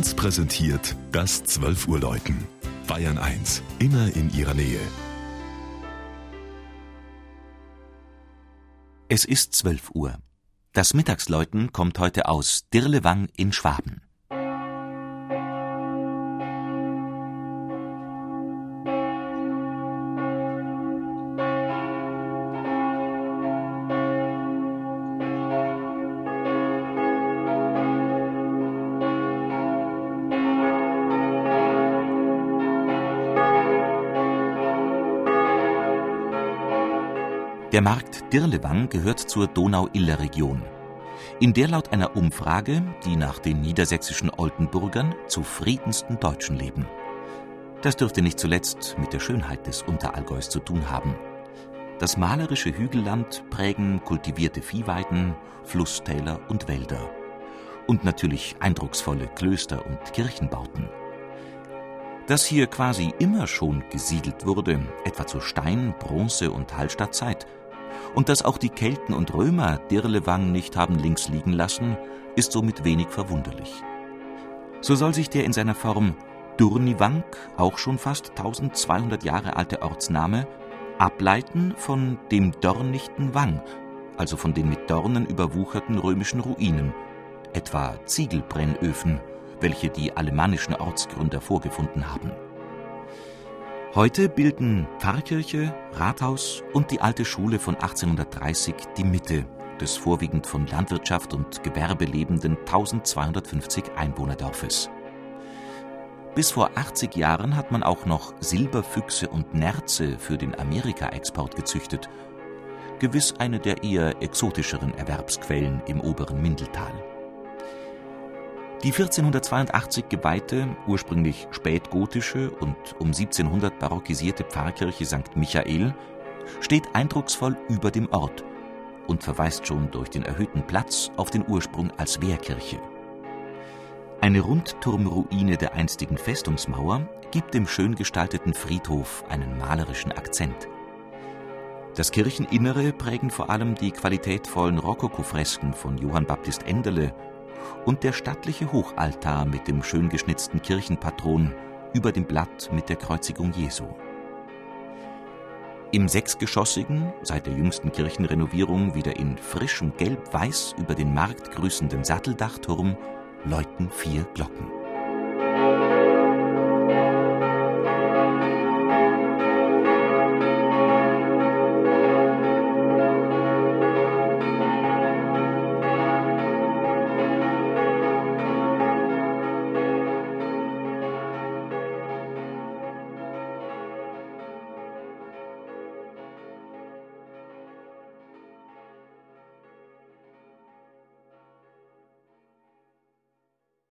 1 präsentiert das 12 Uhr Läuten. Bayern 1, immer in ihrer Nähe. Es ist 12 Uhr. Das Mittagsläuten kommt heute aus Dirlewang in Schwaben. Der Markt Dirlewang gehört zur Donau-Iller-Region, in der laut einer Umfrage die nach den niedersächsischen Oldenburgern zufriedensten Deutschen leben. Das dürfte nicht zuletzt mit der Schönheit des Unterallgäus zu tun haben. Das malerische Hügelland prägen kultivierte Viehweiden, Flusstäler und Wälder. Und natürlich eindrucksvolle Klöster und Kirchenbauten. Dass hier quasi immer schon gesiedelt wurde, etwa zur Stein-, Bronze- und Hallstattzeit, und dass auch die Kelten und Römer Dirlewang nicht haben links liegen lassen, ist somit wenig verwunderlich. So soll sich der in seiner Form Durniwank, auch schon fast 1200 Jahre alte Ortsname, ableiten von dem dornichten Wang, also von den mit Dornen überwucherten römischen Ruinen, etwa Ziegelbrennöfen, welche die alemannischen Ortsgründer vorgefunden haben. Heute bilden Pfarrkirche, Rathaus und die alte Schule von 1830 die Mitte des vorwiegend von Landwirtschaft und Gewerbe lebenden 1250 Einwohnerdorfes. Bis vor 80 Jahren hat man auch noch Silberfüchse und Nerze für den Amerika-Export gezüchtet. Gewiss eine der eher exotischeren Erwerbsquellen im oberen Mindeltal. Die 1482 geweihte, ursprünglich spätgotische und um 1700 barockisierte Pfarrkirche St. Michael steht eindrucksvoll über dem Ort und verweist schon durch den erhöhten Platz auf den Ursprung als Wehrkirche. Eine Rundturmruine der einstigen Festungsmauer gibt dem schön gestalteten Friedhof einen malerischen Akzent. Das Kircheninnere prägen vor allem die qualitätvollen Rokokofresken von Johann Baptist Enderle und der stattliche Hochaltar mit dem schön geschnitzten Kirchenpatron über dem Blatt mit der Kreuzigung Jesu. Im sechsgeschossigen, seit der jüngsten Kirchenrenovierung wieder in frischem Gelb-Weiß über den Markt grüßenden Satteldachturm läuten vier Glocken.